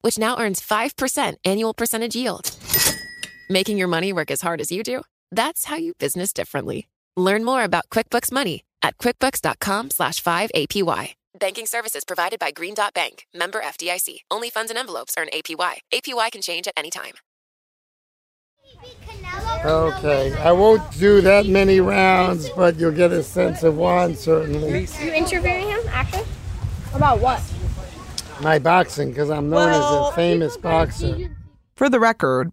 which now earns 5% annual percentage yield. Making your money work as hard as you do? That's how you business differently. Learn more about QuickBooks Money at quickbooks.com slash 5APY. Banking services provided by Green Dot Bank, member FDIC. Only funds and envelopes earn APY. APY can change at any time. Okay, I won't do that many rounds, but you'll get a sense of one certainly. You interviewing him, actually? About what? My boxing, because I'm known as a famous boxer. For the record,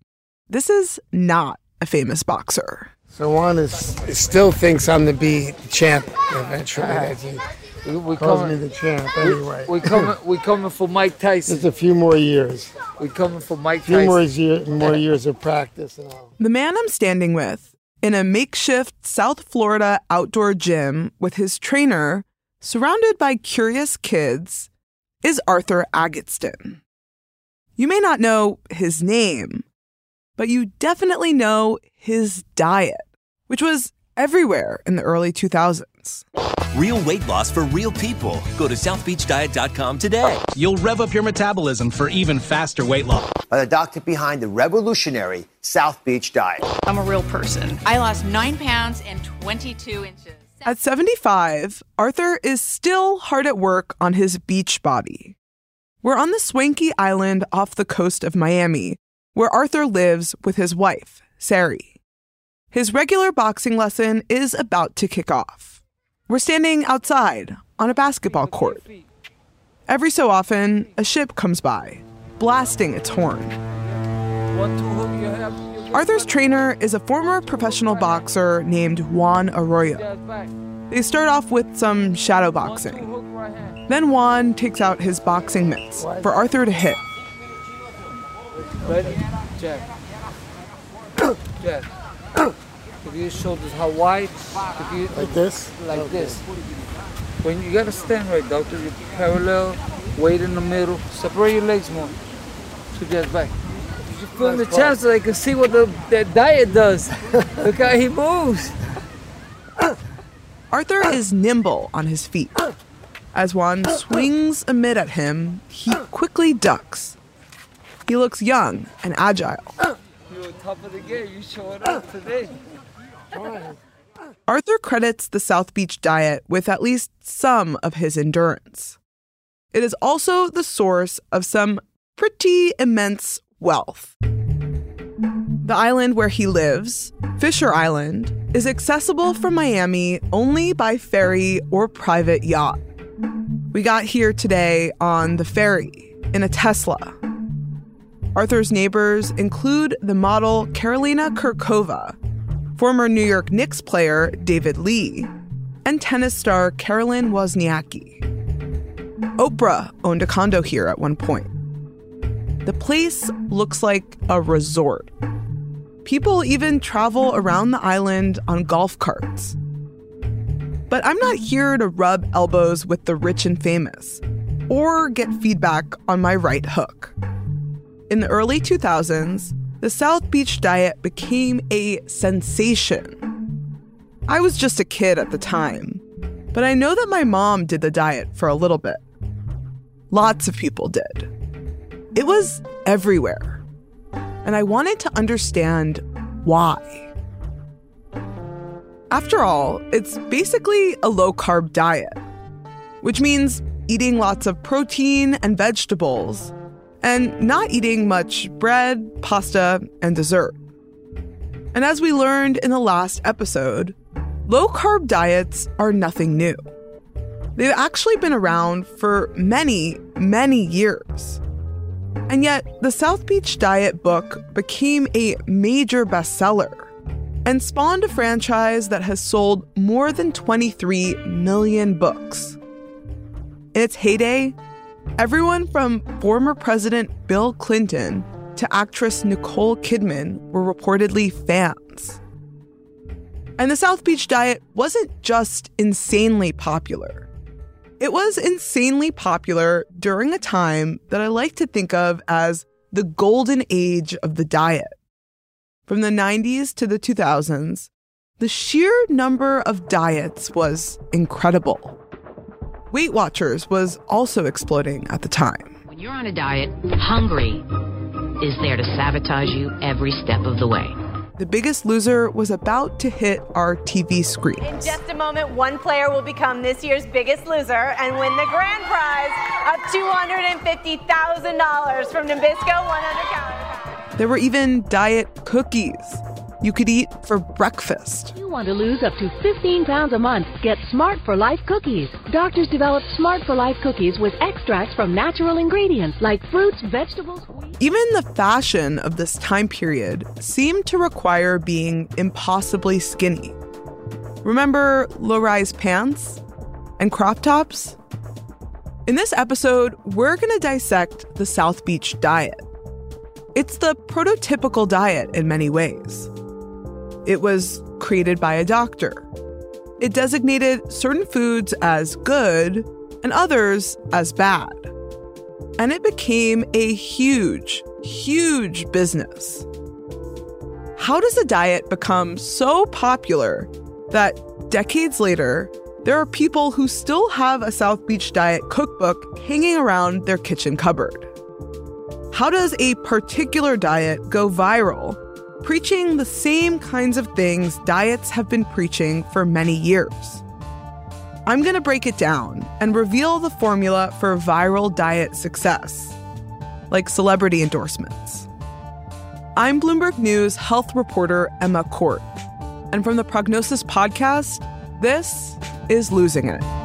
this is not a famous boxer. So one is still thinks I'm the be champ eventually. Uh-huh. That's it. We, we Calls me the champ anyway. we coming, we coming for Mike Tyson. Just a few more years. We coming for Mike A few more, Tyson. year, more years of practice and all. The man I'm standing with in a makeshift South Florida outdoor gym with his trainer, surrounded by curious kids, is Arthur Agatston. You may not know his name, but you definitely know his diet, which was everywhere in the early 2000s. Real weight loss for real people. Go to southbeachdiet.com today. You'll rev up your metabolism for even faster weight loss. by the doctor behind the revolutionary South Beach diet. I'm a real person. I lost nine pounds and 22 inches. At 75, Arthur is still hard at work on his beach body. We're on the swanky island off the coast of Miami, where Arthur lives with his wife, Sari. His regular boxing lesson is about to kick off. We're standing outside on a basketball court. Every so often, a ship comes by, blasting its horn. Arthur's trainer is a former professional boxer named Juan Arroyo. Get back. They start off with some shadow boxing. hook, right hand. Then Juan takes out his boxing mitts for Arthur to hit. Ready? Jack. Jack. If your shoulders how wide, if you Like this? like this. When you gotta stand right, doctor. You parallel, weight in the middle. Separate your legs more. To get back. You should feel the chest so they can see what the, the diet does. Look how he moves. Arthur is nimble on his feet. As Juan swings a mitt at him, he quickly ducks. He looks young and agile. You're top of the game. You showing up today. Arthur credits the South Beach diet with at least some of his endurance. It is also the source of some pretty immense wealth. The island where he lives, Fisher Island, is accessible from Miami only by ferry or private yacht. We got here today on the ferry in a Tesla. Arthur's neighbors include the model Carolina Kurkova, former New York Knicks player David Lee, and tennis star Caroline Wozniacki. Oprah owned a condo here at one point. The place looks like a resort. People even travel around the island on golf carts. But I'm not here to rub elbows with the rich and famous or get feedback on my right hook. In the early 2000s, the South Beach diet became a sensation. I was just a kid at the time, but I know that my mom did the diet for a little bit. Lots of people did. It was everywhere. And I wanted to understand why. After all, it's basically a low carb diet, which means eating lots of protein and vegetables and not eating much bread, pasta, and dessert. And as we learned in the last episode, low carb diets are nothing new. They've actually been around for many, many years. And yet, the South Beach Diet book became a major bestseller and spawned a franchise that has sold more than 23 million books. In its heyday, everyone from former President Bill Clinton to actress Nicole Kidman were reportedly fans. And the South Beach diet wasn't just insanely popular. It was insanely popular during a time that I like to think of as the golden age of the diet. From the 90s to the 2000s, the sheer number of diets was incredible. Weight Watchers was also exploding at the time. When you're on a diet, hungry is there to sabotage you every step of the way. The Biggest Loser was about to hit our TV screens. In just a moment, one player will become this year's biggest loser and win the grand prize of $250,000 from Nabisco 100 calorie. There were even diet cookies you could eat for breakfast. You want to lose up to 15 pounds a month? Get Smart for Life cookies. Doctors developed Smart for Life cookies with extracts from natural ingredients like fruits, vegetables. Even the fashion of this time period seemed to require being impossibly skinny. Remember low rise pants and crop tops? In this episode, we're going to dissect the South Beach diet. It's the prototypical diet in many ways. It was created by a doctor. It designated certain foods as good and others as bad. And it became a huge, huge business. How does a diet become so popular that decades later, there are people who still have a South Beach diet cookbook hanging around their kitchen cupboard? How does a particular diet go viral preaching the same kinds of things diets have been preaching for many years. I'm going to break it down and reveal the formula for viral diet success, like celebrity endorsements. I'm Bloomberg News health reporter Emma Court, and from the Prognosis podcast, this is Losing It.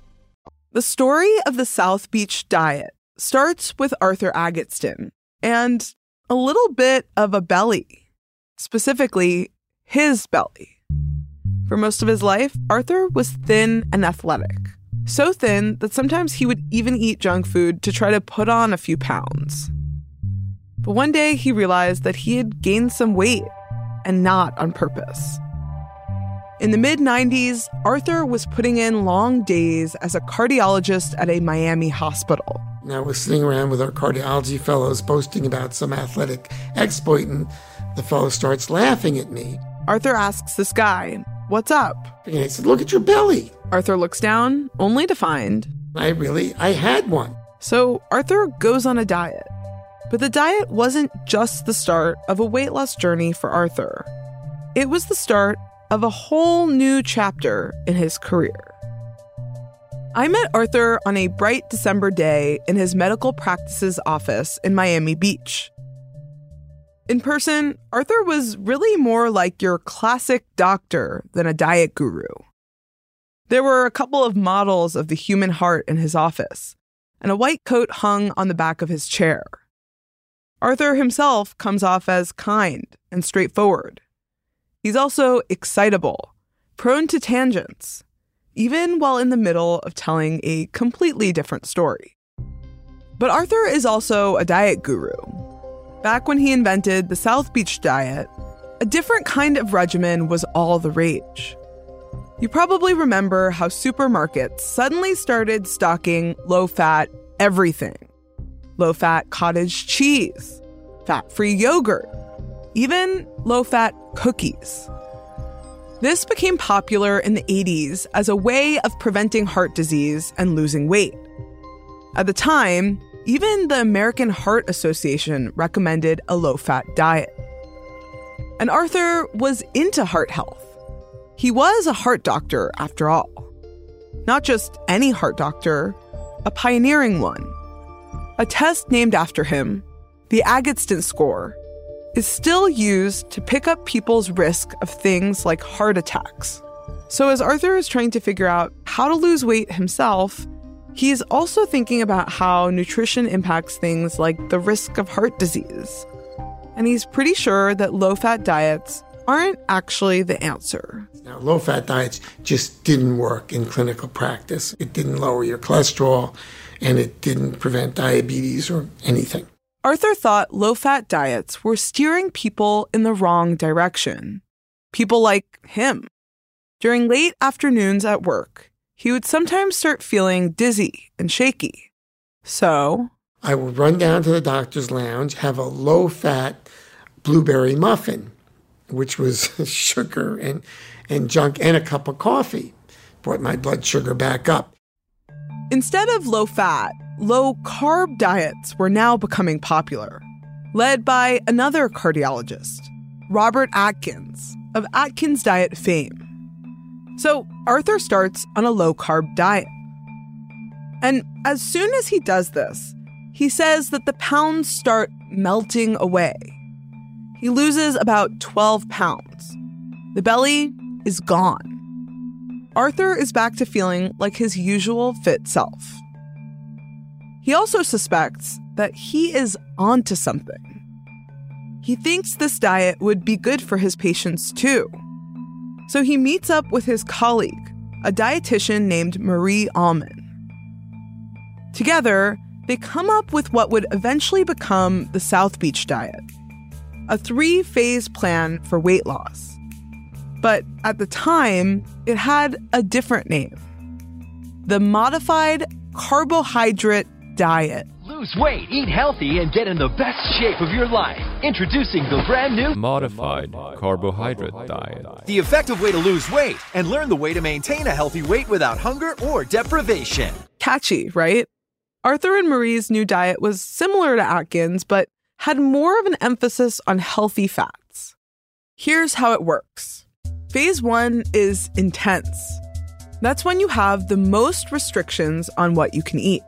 The story of the South Beach diet starts with Arthur Agatston and a little bit of a belly, specifically his belly. For most of his life, Arthur was thin and athletic. So thin that sometimes he would even eat junk food to try to put on a few pounds. But one day he realized that he had gained some weight and not on purpose. In the mid 90s, Arthur was putting in long days as a cardiologist at a Miami hospital. Now we're sitting around with our cardiology fellows boasting about some athletic exploit, and the fellow starts laughing at me. Arthur asks this guy, What's up? And he said, Look at your belly. Arthur looks down, only to find I really, I had one. So Arthur goes on a diet. But the diet wasn't just the start of a weight loss journey for Arthur. It was the start of a whole new chapter in his career. I met Arthur on a bright December day in his medical practice's office in Miami Beach. In person, Arthur was really more like your classic doctor than a diet guru. There were a couple of models of the human heart in his office, and a white coat hung on the back of his chair. Arthur himself comes off as kind and straightforward. He's also excitable, prone to tangents, even while in the middle of telling a completely different story. But Arthur is also a diet guru. Back when he invented the South Beach diet, a different kind of regimen was all the rage. You probably remember how supermarkets suddenly started stocking low fat everything low fat cottage cheese, fat free yogurt, even low fat cookies. This became popular in the 80s as a way of preventing heart disease and losing weight. At the time, even the American Heart Association recommended a low fat diet. And Arthur was into heart health. He was a heart doctor, after all. Not just any heart doctor, a pioneering one. A test named after him, the Agatston score, is still used to pick up people's risk of things like heart attacks. So, as Arthur is trying to figure out how to lose weight himself, he's also thinking about how nutrition impacts things like the risk of heart disease. And he's pretty sure that low fat diets aren't actually the answer. Now, low fat diets just didn't work in clinical practice. It didn't lower your cholesterol and it didn't prevent diabetes or anything. Arthur thought low fat diets were steering people in the wrong direction. People like him. During late afternoons at work, he would sometimes start feeling dizzy and shaky. So, I would run down to the doctor's lounge, have a low fat blueberry muffin, which was sugar and, and junk, and a cup of coffee. Brought my blood sugar back up. Instead of low fat, low carb diets were now becoming popular, led by another cardiologist, Robert Atkins, of Atkins Diet fame. So Arthur starts on a low carb diet. And as soon as he does this, he says that the pounds start melting away. He loses about 12 pounds. The belly is gone. Arthur is back to feeling like his usual fit self. He also suspects that he is onto something. He thinks this diet would be good for his patients too. So he meets up with his colleague, a dietitian named Marie Almon. Together, they come up with what would eventually become the South Beach Diet, a three phase plan for weight loss. But at the time, it had a different name the Modified Carbohydrate Diet. Lose weight, eat healthy, and get in the best shape of your life. Introducing the brand new Modified Carbohydrate Diet. The effective way to lose weight and learn the way to maintain a healthy weight without hunger or deprivation. Catchy, right? Arthur and Marie's new diet was similar to Atkins, but had more of an emphasis on healthy fats. Here's how it works Phase one is intense. That's when you have the most restrictions on what you can eat.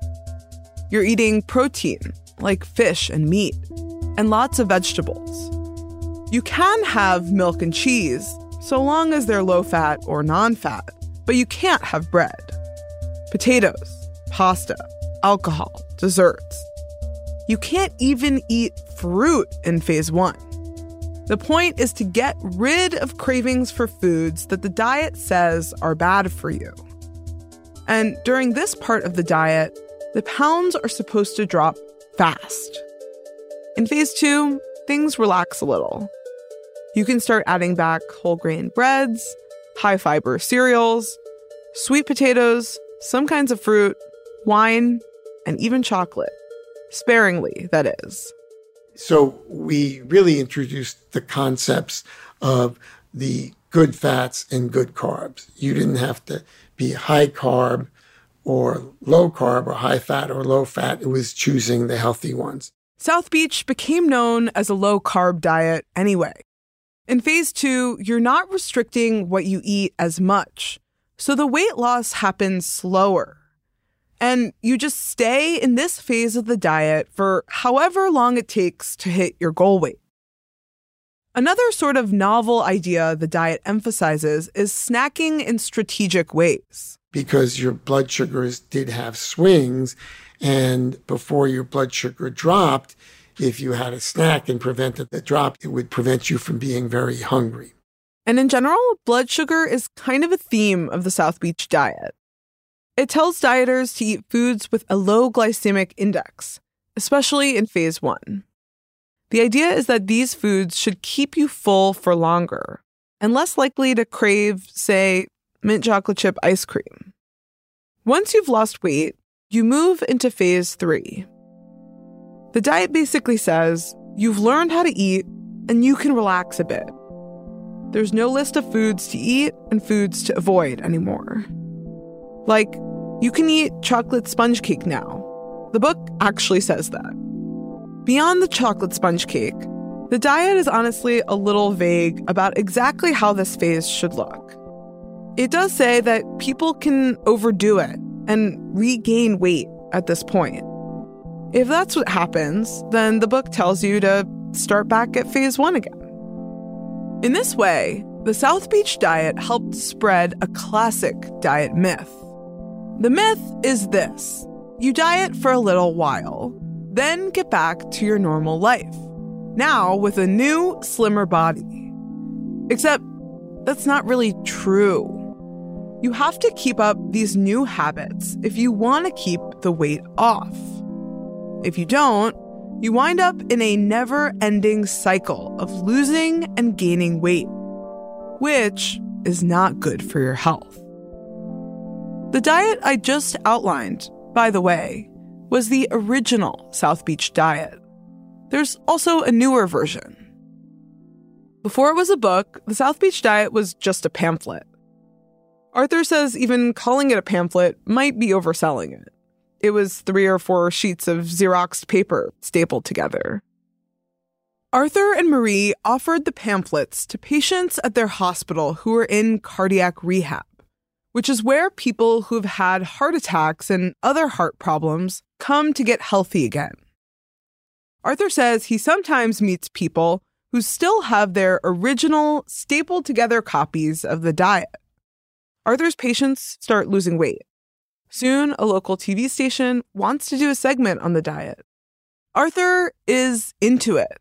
You're eating protein, like fish and meat, and lots of vegetables. You can have milk and cheese, so long as they're low fat or non fat, but you can't have bread. Potatoes, pasta, alcohol, desserts. You can't even eat fruit in phase one. The point is to get rid of cravings for foods that the diet says are bad for you. And during this part of the diet, the pounds are supposed to drop fast. In phase two, things relax a little. You can start adding back whole grain breads, high fiber cereals, sweet potatoes, some kinds of fruit, wine, and even chocolate. Sparingly, that is. So we really introduced the concepts of the good fats and good carbs. You didn't have to be high carb or low carb or high fat or low fat. It was choosing the healthy ones. South Beach became known as a low carb diet anyway. In phase two, you're not restricting what you eat as much, so the weight loss happens slower. And you just stay in this phase of the diet for however long it takes to hit your goal weight. Another sort of novel idea the diet emphasizes is snacking in strategic ways. Because your blood sugars did have swings, and before your blood sugar dropped, if you had a snack and prevented the drop, it would prevent you from being very hungry. And in general, blood sugar is kind of a theme of the South Beach diet. It tells dieters to eat foods with a low glycemic index, especially in phase one. The idea is that these foods should keep you full for longer and less likely to crave, say, mint chocolate chip ice cream. Once you've lost weight, you move into phase three. The diet basically says you've learned how to eat and you can relax a bit. There's no list of foods to eat and foods to avoid anymore. Like, you can eat chocolate sponge cake now. The book actually says that. Beyond the chocolate sponge cake, The diet is honestly a little vague about exactly how this phase should look. It does say that people can overdo it and regain weight at this point. If that's what happens, then the book tells you to start back at phase one again. In this way, the South Beach diet helped spread a classic diet myth. The myth is this you diet for a little while, then get back to your normal life, now with a new, slimmer body. Except that's not really true. You have to keep up these new habits if you want to keep the weight off. If you don't, you wind up in a never ending cycle of losing and gaining weight, which is not good for your health. The diet I just outlined, by the way, was the original South Beach diet. There's also a newer version. Before it was a book, the South Beach diet was just a pamphlet. Arthur says even calling it a pamphlet might be overselling it. It was three or four sheets of Xeroxed paper stapled together. Arthur and Marie offered the pamphlets to patients at their hospital who were in cardiac rehab, which is where people who've had heart attacks and other heart problems come to get healthy again. Arthur says he sometimes meets people who still have their original stapled together copies of the diet. Arthur's patients start losing weight. Soon, a local TV station wants to do a segment on the diet. Arthur is into it.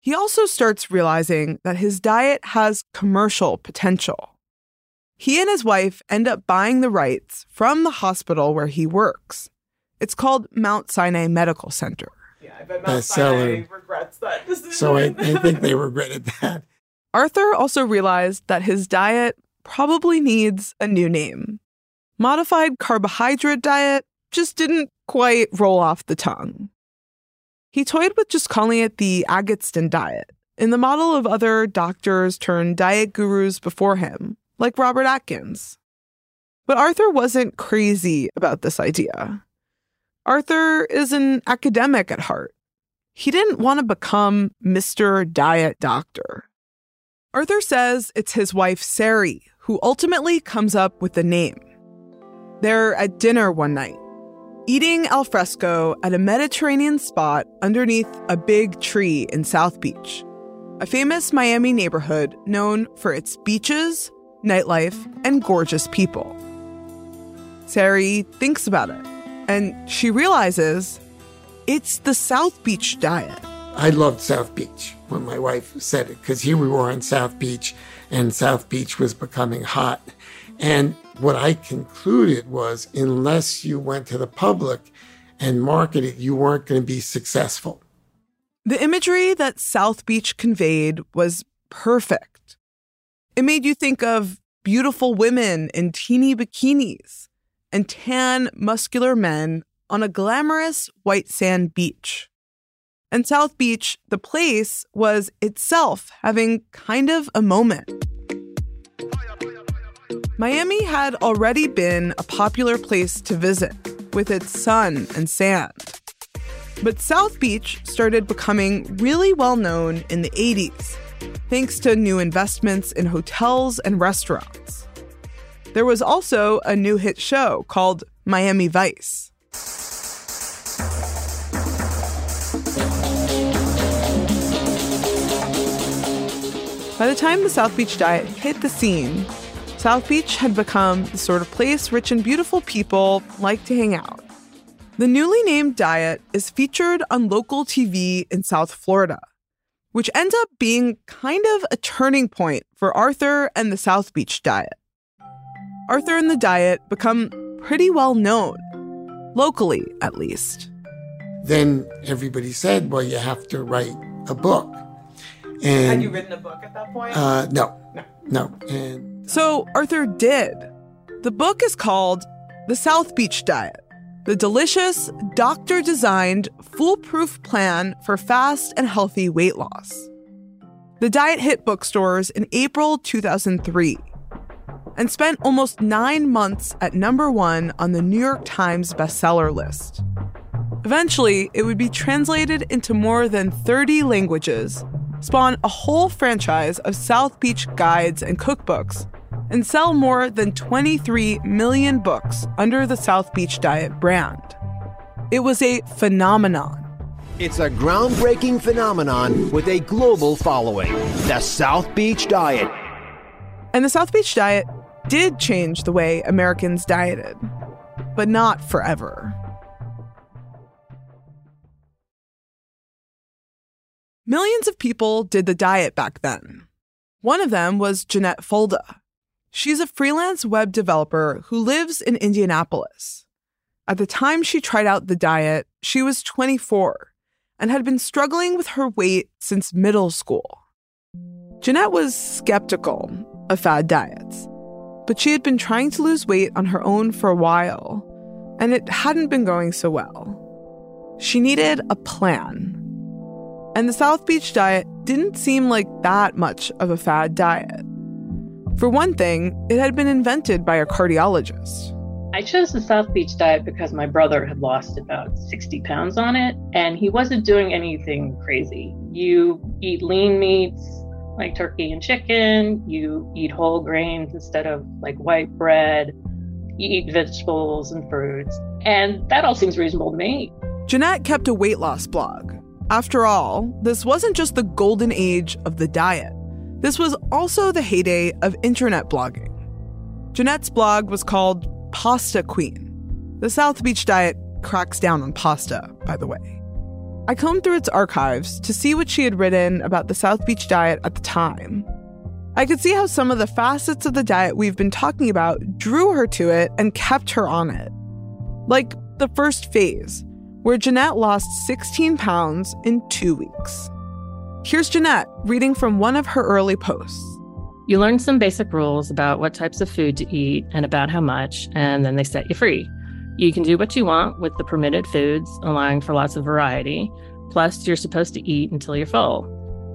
He also starts realizing that his diet has commercial potential. He and his wife end up buying the rights from the hospital where he works. It's called Mount Sinai Medical Center. Yeah, I bet Mount Sinai regrets that decision. So I, I think they regretted that. Arthur also realized that his diet probably needs a new name. Modified carbohydrate diet just didn't quite roll off the tongue. He toyed with just calling it the Agatston diet, in the model of other doctors turned diet gurus before him, like Robert Atkins. But Arthur wasn't crazy about this idea. Arthur is an academic at heart. He didn't want to become Mr. Diet Doctor. Arthur says it's his wife, Sari, who ultimately comes up with the name. They're at dinner one night, eating al fresco at a Mediterranean spot underneath a big tree in South Beach, a famous Miami neighborhood known for its beaches, nightlife, and gorgeous people. Sari thinks about it, and she realizes it's the South Beach diet. I loved South Beach when my wife said it because here we were on South Beach and South Beach was becoming hot. And what I concluded was unless you went to the public and marketed, you weren't going to be successful. The imagery that South Beach conveyed was perfect. It made you think of beautiful women in teeny bikinis and tan, muscular men on a glamorous white sand beach. And South Beach, the place, was itself having kind of a moment. Miami had already been a popular place to visit with its sun and sand. But South Beach started becoming really well known in the 80s, thanks to new investments in hotels and restaurants. There was also a new hit show called Miami Vice. By the time the South Beach diet hit the scene, South Beach had become the sort of place rich and beautiful people like to hang out. The newly named diet is featured on local TV in South Florida, which ends up being kind of a turning point for Arthur and the South Beach diet. Arthur and the diet become pretty well known, locally at least. Then everybody said, well, you have to write a book. And, Had you written a book at that point? Uh, no, no, no. And so Arthur did. The book is called The South Beach Diet The Delicious, Doctor Designed, Foolproof Plan for Fast and Healthy Weight Loss. The diet hit bookstores in April 2003 and spent almost nine months at number one on the New York Times bestseller list. Eventually, it would be translated into more than 30 languages spawn a whole franchise of South Beach guides and cookbooks, and sell more than 23 million books under the South Beach Diet brand. It was a phenomenon. It's a groundbreaking phenomenon with a global following the South Beach Diet. And the South Beach Diet did change the way Americans dieted, but not forever. Millions of people did the diet back then. One of them was Jennette Fulda. She's a freelance web developer who lives in Indianapolis. At the time she tried out the diet, she was 24 and had been struggling with her weight since middle school. Jennette was skeptical of fad diets, but she had been trying to lose weight on her own for a while, and it hadn't been going so well. She needed a plan. And the South Beach diet didn't seem like that much of a fad diet. For one thing, it had been invented by a cardiologist. I chose the South Beach diet because my brother had lost about 60 pounds on it, and he wasn't doing anything crazy. You eat lean meats like turkey and chicken, you eat whole grains instead of like white bread, you eat vegetables and fruits, and that all seems reasonable to me. Jennette kept a weight loss blog. After all, this wasn't just the golden age of the diet, this was also the heyday of internet blogging. Jennette's blog was called Pasta Queen. The South Beach diet cracks down on pasta, by the way. I combed through its archives to see what she had written about the South Beach diet at the time. I could see how some of the facets of the diet we've been talking about drew her to it and kept her on it. Like the first phase, where Jennette lost 16 pounds in two weeks. Here's Jennette reading from one of her early posts. You learn some basic rules about what types of food to eat and about how much, and then they set you free. You can do what you want with the permitted foods, allowing for lots of variety. Plus, you're supposed to eat until you're full.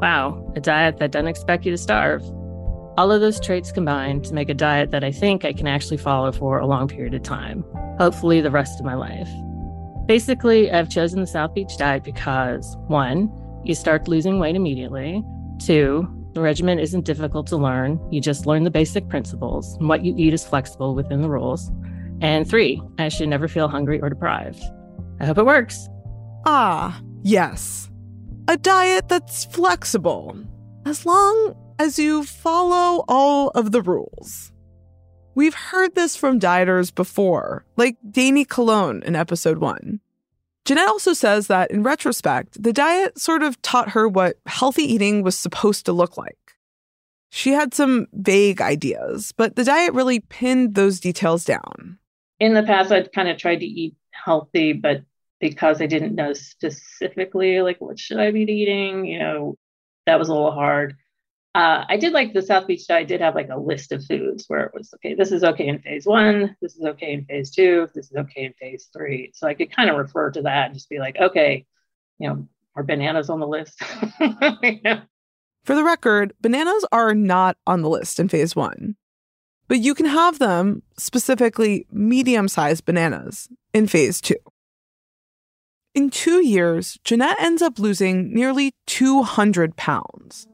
Wow, a diet that doesn't expect you to starve. All of those traits combined to make a diet that I think I can actually follow for a long period of time, hopefully, the rest of my life. Basically, I've chosen the South Beach diet because one, you start losing weight immediately. Two, the regimen isn't difficult to learn. You just learn the basic principles, and what you eat is flexible within the rules. And three, I should never feel hungry or deprived. I hope it works. Ah, yes. A diet that's flexible, as long as you follow all of the rules. We've heard this from dieters before, like Dani Cologne in episode one. Jennette also says that in retrospect, the diet sort of taught her what healthy eating was supposed to look like. She had some vague ideas, but the diet really pinned those details down. In the past, I'd kind of tried to eat healthy, but because I didn't know specifically like what should I be eating, you know, that was a little hard uh, I did like the South Beach diet I did have like a list of foods where it was okay, this is okay in phase one, this is okay in phase two, this is okay in phase three. So I could kind of refer to that and just be like, okay, you know, are bananas on the list? For the record, bananas are not on the list in phase one, but you can have them, specifically medium sized bananas, in phase two. In two years, Jennette ends up losing nearly 200 pounds.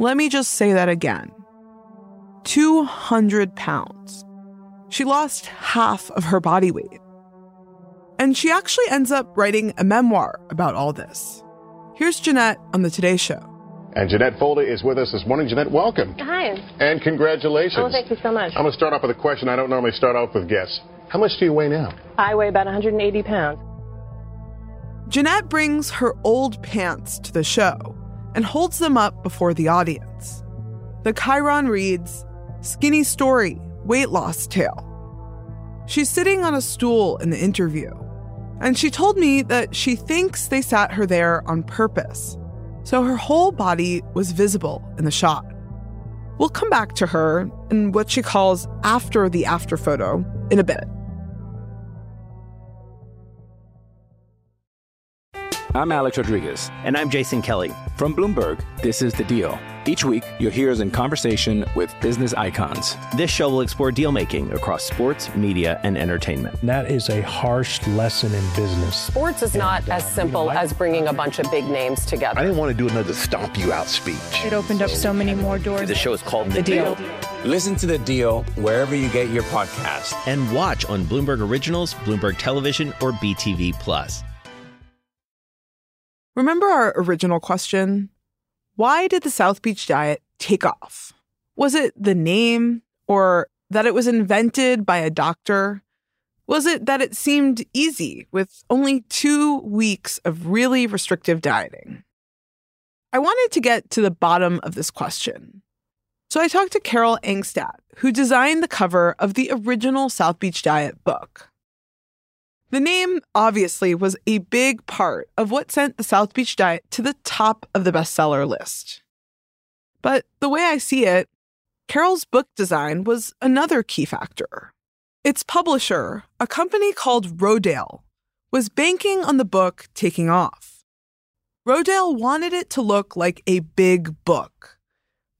Let me just say that again 200 pounds. She lost half of her body weight. And she actually ends up writing a memoir about all this. Here's Jennette on the Today Show. And Jennette Fulda is with us this morning. Jennette, welcome. Hi. And congratulations. Oh, thank you so much. I'm going to start off with a question I don't normally start off with guests. How much do you weigh now? I weigh about 180 pounds. Jennette brings her old pants to the show and holds them up before the audience. The chyron reads Skinny Story, Weight Loss Tale. She's sitting on a stool in the interview, and she told me that she thinks they sat her there on purpose, so her whole body was visible in the shot. We'll come back to her and what she calls after the after photo in a bit. I'm Alex Rodriguez. And I'm Jason Kelly. From Bloomberg, this is The Deal. Each week, you'll hear us in conversation with business icons. This show will explore deal making across sports, media, and entertainment. That is a harsh lesson in business. Sports is not as simple as bringing a bunch of big names together. I didn't want to do another stomp you out speech. It opened up so many more doors. The show is called The, The deal. Deal. Listen to The Deal wherever you get your podcast. And watch on Bloomberg Originals, Bloomberg Television, or BTV Plus. Remember our original question? Why did the South Beach diet take off? Was it the name or that it was invented by a doctor? Was it that it seemed easy with only two weeks of really restrictive dieting? I wanted to get to the bottom of this question. So I talked to Carol Angstadt, who designed the cover of the original South Beach Diet book. The name obviously was a big part of what sent the South Beach Diet to the top of the bestseller list. But the way I see it, Carol's book design was another key factor. Its publisher, a company called Rodale, was banking on the book taking off. Rodale wanted it to look like a big book,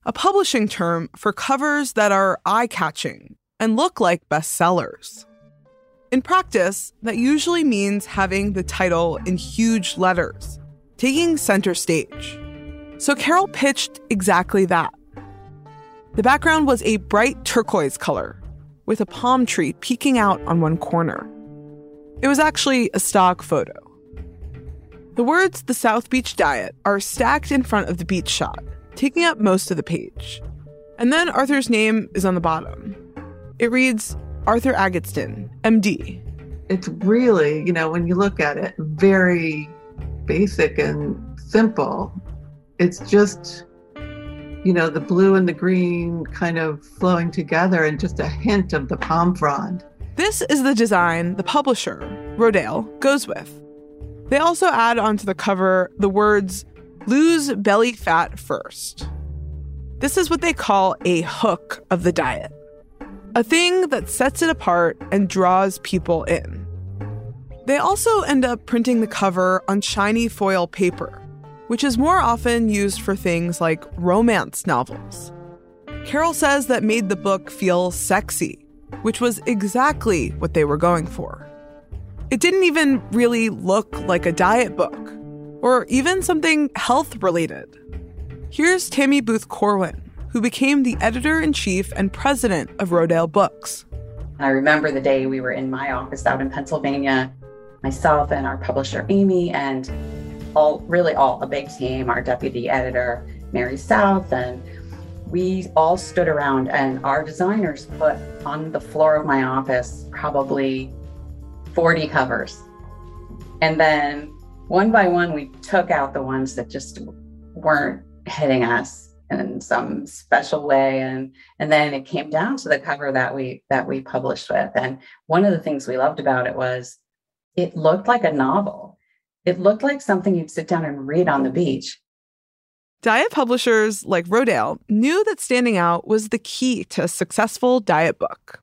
a publishing term for covers that are eye catching and look like bestsellers. In practice, that usually means having the title in huge letters, taking center stage. So Carol pitched exactly that. The background was a bright turquoise color, with a palm tree peeking out on one corner. It was actually a stock photo. The words the South Beach Diet are stacked in front of the beach shot, taking up most of the page. And then Arthur's name is on the bottom. It reads Arthur Agatston, MD. It's really, you know, when you look at it, very basic and simple. It's just, you know, the blue and the green kind of flowing together and just a hint of the palm frond. This is the design the publisher, Rodale, goes with. They also add onto the cover the words, lose belly fat first. This is what they call a hook of the diet, a thing that sets it apart and draws people in. They also end up printing the cover on shiny foil paper, which is more often used for things like romance novels. Carol says that made the book feel sexy, which was exactly what they were going for. It didn't even really look like a diet book or even something health related. Here's Tami Booth Corwin, who became the editor in chief and president of Rodale Books. I remember the day we were in my office out in Pennsylvania, myself and our publisher Amy, and all really all a big team, our deputy editor Mary South, and we all stood around and our designers put on the floor of my office probably 40 covers. And then one by one, we took out the ones that just weren't hitting us in some special way. And, and then it came down to the cover that we, that we published with. And one of the things we loved about it was it looked like a novel. It looked like something you'd sit down and read on the beach. Diet publishers like Rodale knew that standing out was the key to a successful diet book.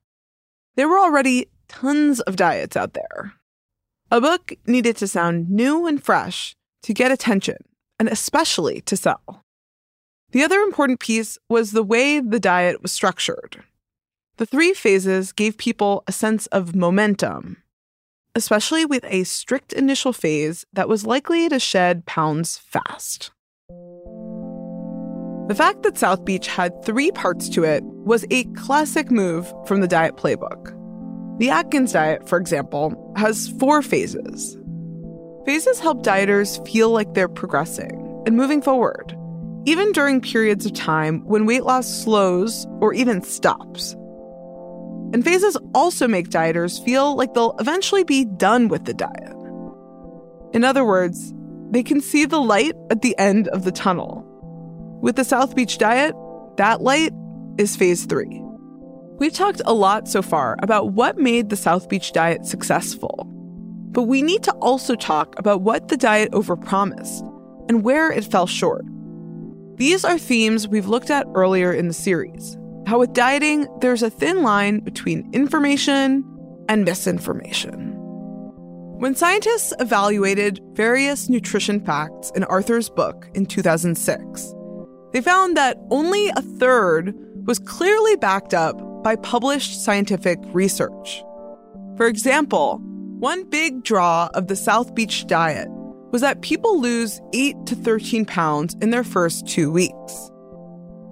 There were already tons of diets out there. A book needed to sound new and fresh to get attention, and especially to sell. The other important piece was the way the diet was structured. The three phases gave people a sense of momentum, especially with a strict initial phase that was likely to shed pounds fast. The fact that South Beach had three parts to it was a classic move from the diet playbook. The Atkins diet, for example, has four phases. Phases help dieters feel like they're progressing and moving forward, even during periods of time when weight loss slows or even stops. And phases also make dieters feel like they'll eventually be done with the diet. In other words, they can see the light at the end of the tunnel. With the South Beach diet, that light is phase three. We've talked a lot so far about what made the South Beach diet successful. But we need to also talk about what the diet overpromised and where it fell short. These are themes we've looked at earlier in the series. How with dieting, there's a thin line between information and misinformation. When scientists evaluated various nutrition facts in Arthur's book in 2006, They found that only a third was clearly backed up by published scientific research. For example, one big draw of the South Beach diet was that people lose 8 to 13 pounds in their first two weeks.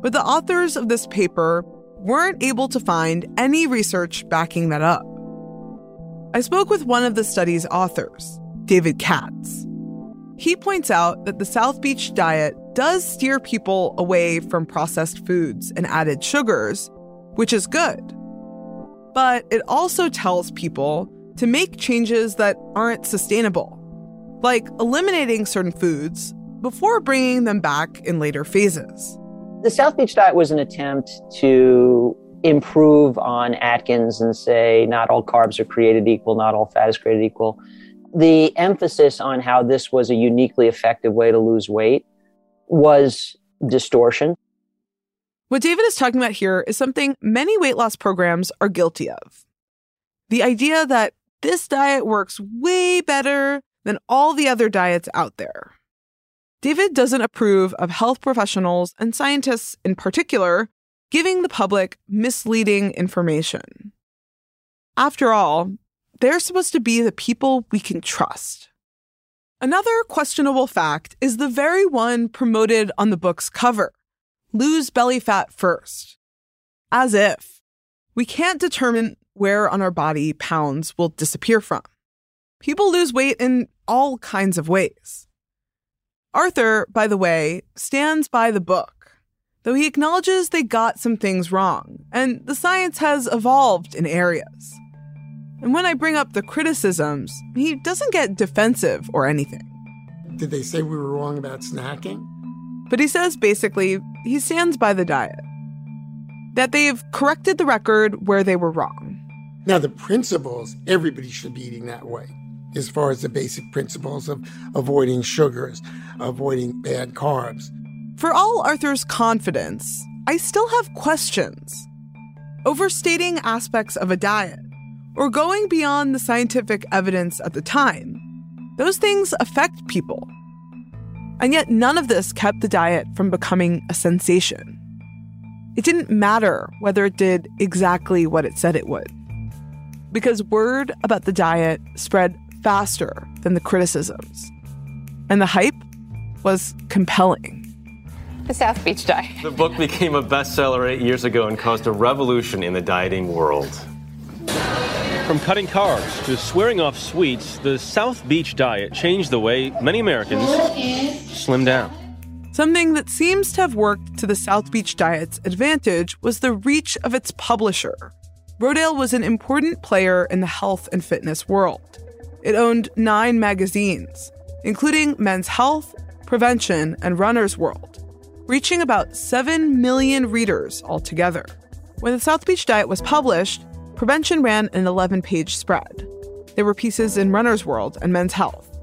But the authors of this paper weren't able to find any research backing that up. I spoke with one of the study's authors, David Katz. He points out that the South Beach diet does steer people away from processed foods and added sugars, which is good. But it also tells people to make changes that aren't sustainable, like eliminating certain foods before bringing them back in later phases. The South Beach diet was an attempt to improve on Atkins and say not all carbs are created equal, not all fat is created equal. The emphasis on how this was a uniquely effective way to lose weight was distortion. What David is talking about here is something many weight loss programs are guilty of. The idea that this diet works way better than all the other diets out there. David doesn't approve of health professionals and scientists in particular giving the public misleading information. After all, they're supposed to be the people we can trust. Another questionable fact is the very one promoted on the book's cover lose belly fat first. As if. We can't determine where on our body pounds will disappear from. People lose weight in all kinds of ways. Arthur, by the way, stands by the book, though he acknowledges they got some things wrong, and the science has evolved in areas. And when I bring up the criticisms, he doesn't get defensive or anything. Did they say we were wrong about snacking? But he says basically he stands by the diet, that they've corrected the record where they were wrong. Now, the principles, everybody should be eating that way as far as the basic principles of avoiding sugars, avoiding bad carbs. For all Arthur's confidence, I still have questions. Overstating aspects of a diet or going beyond the scientific evidence at the time, those things affect people. And yet, none of this kept the diet from becoming a sensation. It didn't matter whether it did exactly what it said it would. Because word about the diet spread faster than the criticisms. And the hype was compelling. The South Beach diet. The book became a bestseller eight years ago and caused a revolution in the dieting world. From cutting carbs to swearing off sweets, the South Beach diet changed the way many Americans slim down. Something that seems to have worked to the South Beach diet's advantage was the reach of its publisher. Rodale was an important player in the health and fitness world. It owned nine magazines, including Men's Health, Prevention, and Runner's World, reaching about 7 million readers altogether. When the South Beach Diet was published, Prevention ran an 11 page spread. There were pieces in Runner's World and Men's Health.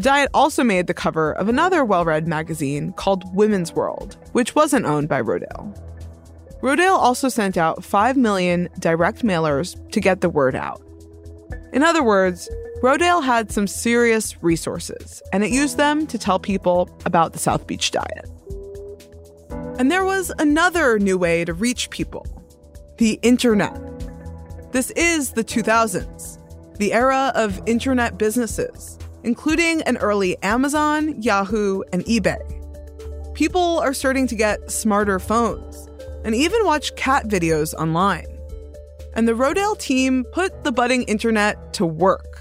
Diet also made the cover of another well read magazine called Women's World, which wasn't owned by Rodale. Rodale also sent out 5 million direct mailers to get the word out. In other words, Rodale had some serious resources, and it used them to tell people about the South Beach diet. And there was another new way to reach people the internet. This is the 2000s, the era of internet businesses, including an early Amazon, Yahoo, and eBay. People are starting to get smarter phones and even watch cat videos online. And the Rodale team put the budding internet to work.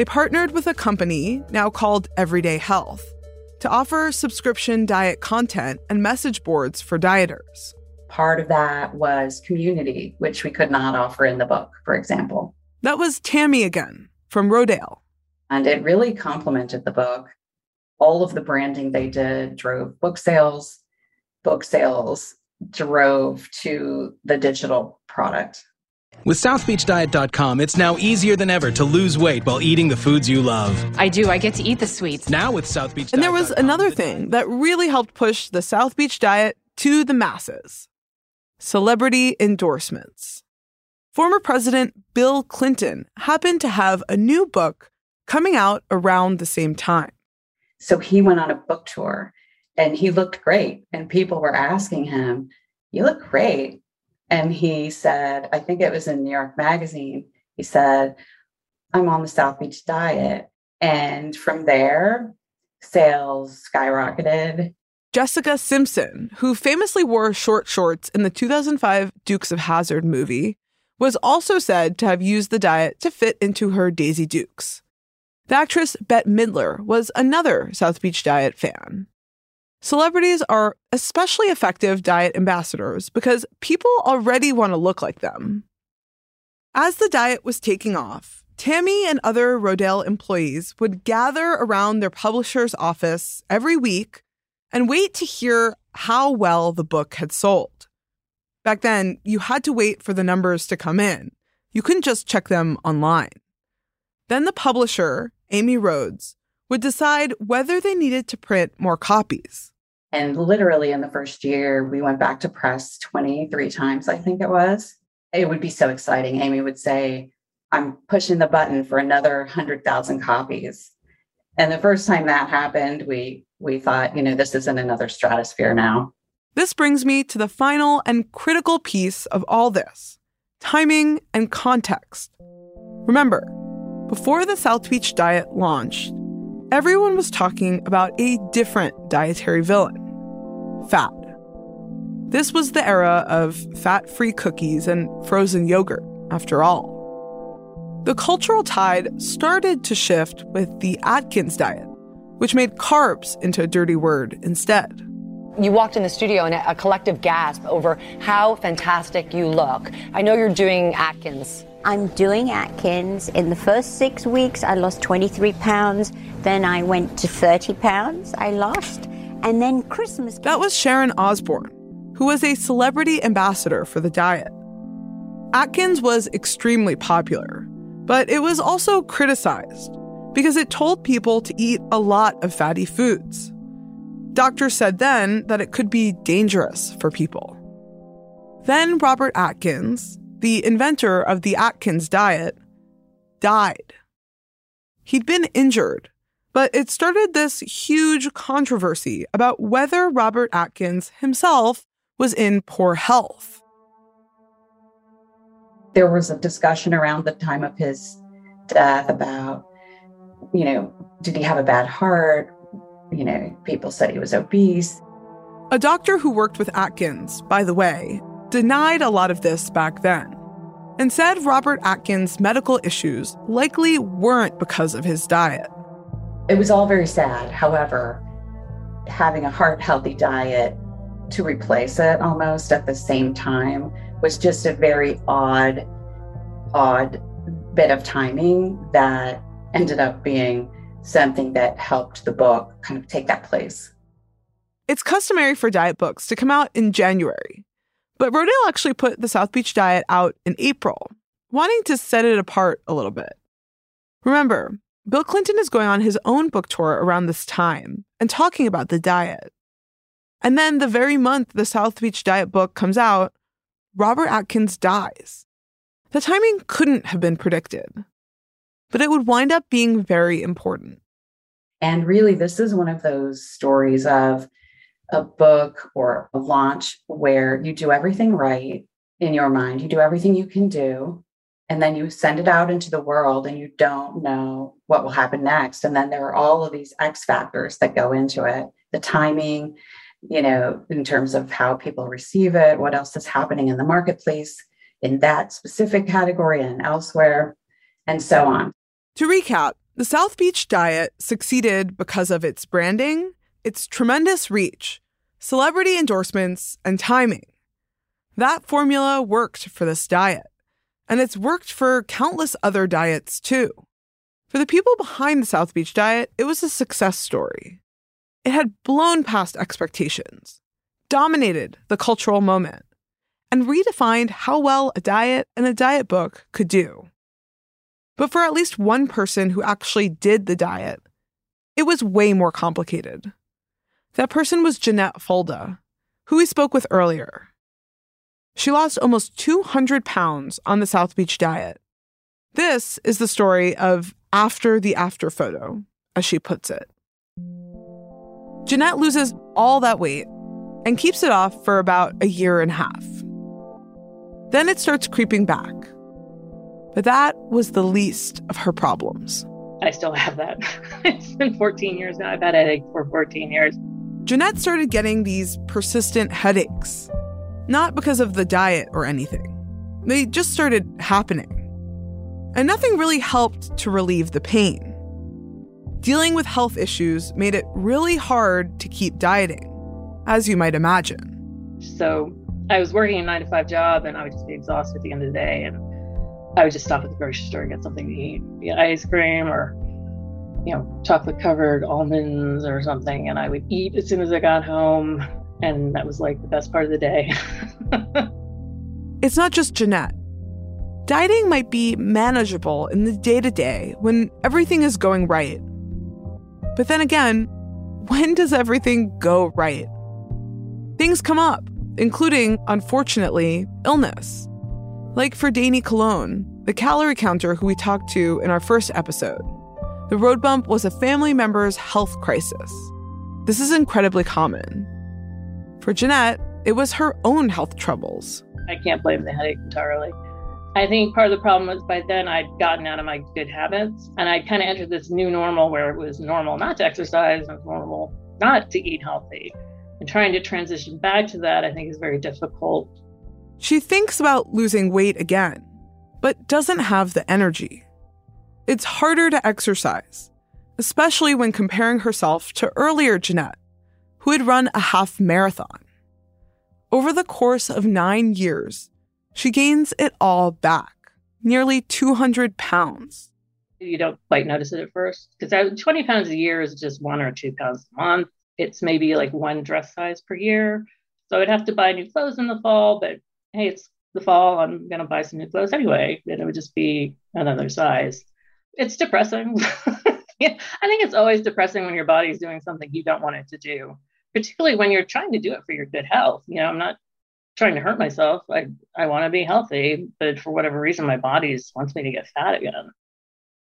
They partnered with a company now called Everyday Health to offer subscription diet content and message boards for dieters. Part of that was community, which we could not offer in the book, for example. That was Tami again from Rodale. And it really complemented the book. All of the branding they did drove book sales. Book sales drove to the digital product. With SouthBeachDiet.com, it's now easier than ever to lose weight while eating the foods you love. I do. I get to eat the sweets. Now with South Beach And there was another thing that really helped push the South Beach diet to the masses celebrity endorsements. Former President Bill Clinton happened to have a new book coming out around the same time. So he went on a book tour and he looked great. And people were asking him, You look great. And he said, I think it was in New York Magazine, he said, I'm on the South Beach diet. And from there, sales skyrocketed. Jessica Simpson, who famously wore short shorts in the 2005 Dukes of Hazzard movie, was also said to have used the diet to fit into her Daisy Dukes. The actress Bette Midler was another South Beach Diet fan. Celebrities are especially effective diet ambassadors because people already want to look like them. As the diet was taking off, Tami and other Rodale employees would gather around their publisher's office every week and wait to hear how well the book had sold. Back then, you had to wait for the numbers to come in. You couldn't just check them online. Then the publisher, Amy Rhodes, would decide whether they needed to print more copies. And literally in the first year, we went back to press 23 times, I think it was. It would be so exciting. Amy would say, I'm pushing the button for another 100,000 copies. And the first time that happened, we we thought, you know, this isn't another stratosphere now. This brings me to the final and critical piece of all this timing and context. Remember, before the South Beach diet launched, everyone was talking about a different dietary villain fat. This was the era of fat free cookies and frozen yogurt, after all. The cultural tide started to shift with the Atkins diet, which made carbs into a dirty word instead. You walked in the studio and a collective gasp over how fantastic you look. I know you're doing Atkins. I'm doing Atkins. In the first six weeks, I lost 23 pounds. Then I went to 30 pounds, I lost. And then Christmas. That was Sharon Osbourne, who was a celebrity ambassador for the diet. Atkins was extremely popular, but it was also criticized because it told people to eat a lot of fatty foods. Doctors said then that it could be dangerous for people. Then Robert Atkins, the inventor of the Atkins diet, died. He'd been injured, but it started this huge controversy about whether Robert Atkins himself was in poor health. There was a discussion around the time of his death about, you know, did he have a bad heart? You know, people said he was obese. A doctor who worked with Atkins, by the way, denied a lot of this back then and said Robert Atkins' medical issues likely weren't because of his diet. It was all very sad. However, having a heart healthy diet to replace it almost at the same time was just a very odd, odd bit of timing that ended up being something that helped the book kind of take that place. It's customary for diet books to come out in January, but Rodale actually put the South Beach Diet out in April, wanting to set it apart a little bit. Remember, Bill Clinton is going on his own book tour around this time and talking about the diet. And then the very month the South Beach Diet book comes out, Robert Atkins dies. The timing couldn't have been predicted but it would wind up being very important. And really, this is one of those stories of a book or a launch where you do everything right in your mind, you do everything you can do, and then you send it out into the world and you don't know what will happen next. And then there are all of these X factors that go into it the timing, you know, in terms of how people receive it, what else is happening in the marketplace in that specific category and elsewhere, and so on. To recap, the South Beach diet succeeded because of its branding, its tremendous reach, celebrity endorsements, and timing. That formula worked for this diet, and it's worked for countless other diets too. For the people behind the South Beach diet, it was a success story. It had blown past expectations, dominated the cultural moment, and redefined how well a diet and a diet book could do. But for at least one person who actually did the diet, it was way more complicated. That person was Jennette Fulda, who we spoke with earlier. She lost almost 200 pounds on the South Beach diet. This is the story of after the after photo, as she puts it. Jennette loses all that weight and keeps it off for about a year and a half. Then it starts creeping back. But that was the least of her problems. I still have that. it's been 14 years now. I've had headache for 14 years. Jennette started getting these persistent headaches, not because of the diet or anything. They just started happening. And nothing really helped to relieve the pain. Dealing with health issues made it really hard to keep dieting, as you might imagine. So I was working a nine to five job and I would just be exhausted at the end of the day. And I would just stop at the grocery store and get something to eat, be it ice cream or, you know, chocolate covered almonds or something. And I would eat as soon as I got home. And that was like the best part of the day. it's not just Jennette. Dieting might be manageable in the day to day when everything is going right. But then again, when does everything go right? Things come up, including, unfortunately, illness. Like for Danny Cologne, the calorie counter who we talked to in our first episode. The road bump was a family member's health crisis. This is incredibly common. For Jennette, it was her own health troubles. I can't blame the headache entirely. I think part of the problem was by then I'd gotten out of my good habits and I kind of entered this new normal where it was normal not to exercise and normal not to eat healthy. And trying to transition back to that, I think, is very difficult. She thinks about losing weight again, but doesn't have the energy. It's harder to exercise, especially when comparing herself to earlier Jennette, who had run a half marathon. Over the course of nine years, she gains it all back nearly 200 pounds. You don't quite notice it at first because 20 pounds a year is just one or two pounds a month. It's maybe like one dress size per year. So I'd have to buy new clothes in the fall, but hey, it's the fall. I'm going to buy some new clothes anyway. And it would just be another size. It's depressing. yeah, I think it's always depressing when your body's doing something you don't want it to do, particularly when you're trying to do it for your good health. You know, I'm not trying to hurt myself. I I want to be healthy, but for whatever reason, my body just wants me to get fat again.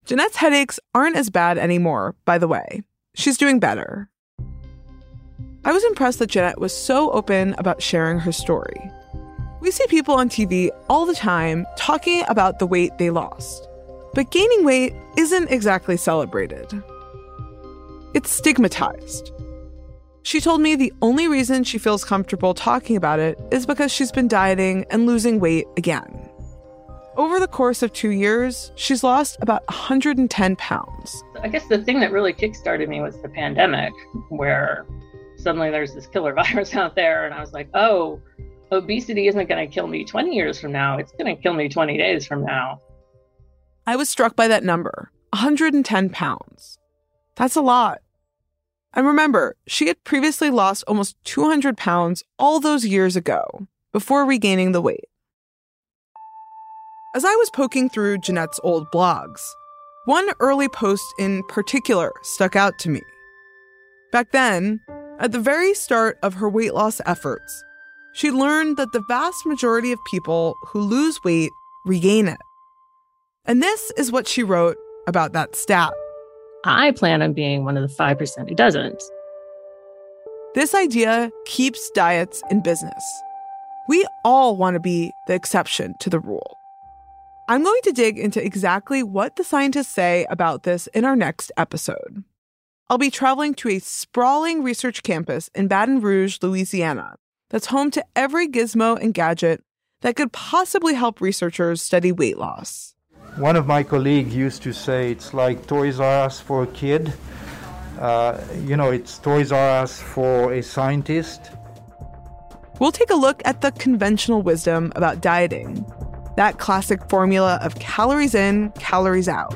Jennette's headaches aren't as bad anymore, by the way. She's doing better. I was impressed that Jennette was so open about sharing her story. We see people on TV all the time talking about the weight they lost, but gaining weight isn't exactly celebrated. It's stigmatized. She told me the only reason she feels comfortable talking about it is because she's been dieting and losing weight again. Over the course of two years, she's lost about 110 pounds. I guess the thing that really kickstarted me was the pandemic, where suddenly there's this killer virus out there. And I was like, oh, obesity isn't going to kill me 20 years from now. It's going to kill me 20 days from now. I was struck by that number 110 pounds. That's a lot. And remember, she had previously lost almost 200 pounds all those years ago before regaining the weight. As I was poking through Jennette's old blogs, one early post in particular stuck out to me. Back then, at the very start of her weight loss efforts, she learned that the vast majority of people who lose weight regain it. And this is what she wrote about that stat. I plan on being one of the 5% who doesn't. This idea keeps diets in business. We all want to be the exception to the rule. I'm going to dig into exactly what the scientists say about this in our next episode. I'll be traveling to a sprawling research campus in Baton Rouge, Louisiana, that's home to every gizmo and gadget that could possibly help researchers study weight loss. One of my colleagues used to say it's like Toys R Us for a kid. Uh, you know, it's Toys R Us for a scientist. We'll take a look at the conventional wisdom about dieting, that classic formula of calories in, calories out,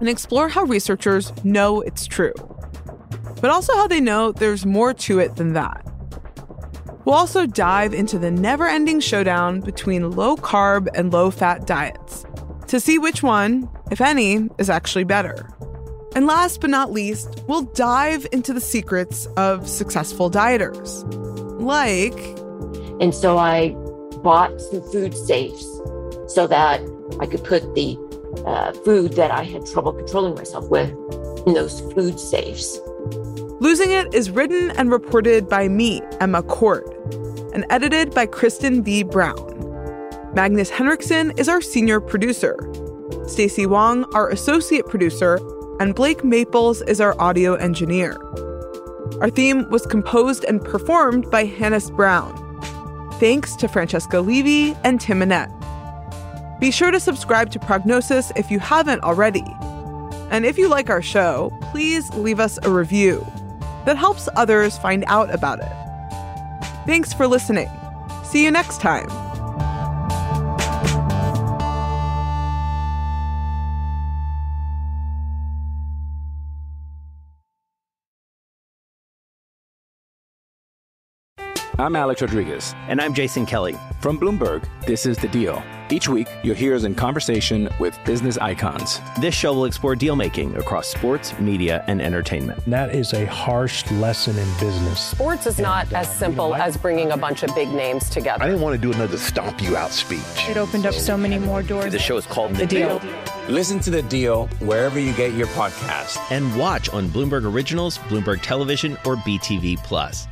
and explore how researchers know it's true, but also how they know there's more to it than that. We'll also dive into the never ending showdown between low carb and low fat diets to see which one, if any, is actually better. And last but not least, we'll dive into the secrets of successful dieters. Like. And so I bought some food safes so that I could put the uh, food that I had trouble controlling myself with in those food safes. Losing It is written and reported by me, Emma Court, and edited by Kristen V. Brown. Magnus Henriksen is our senior producer. Stacy Wong, our associate producer, and Blake Maples is our audio engineer. Our theme was composed and performed by Hannes Brown. Thanks to Francesca Levy and Tim Annett. Be sure to subscribe to Prognosis if you haven't already. And if you like our show, please leave us a review. That helps others find out about it. Thanks for listening. See you next time. I'm Alex Rodriguez. And I'm Jason Kelly. From Bloomberg, this is The Deal. Each week, you'll hear us in conversation with business icons. This show will explore deal making across sports, media, and entertainment. That is a harsh lesson in business. Sports is not as simple as bringing a bunch of big names together. I didn't want to do another stomp you out speech. It opened up so many more doors. The show is called The, The Deal. Listen to The Deal wherever you get your podcast. And watch on Bloomberg Originals, Bloomberg Television, or BTV Plus.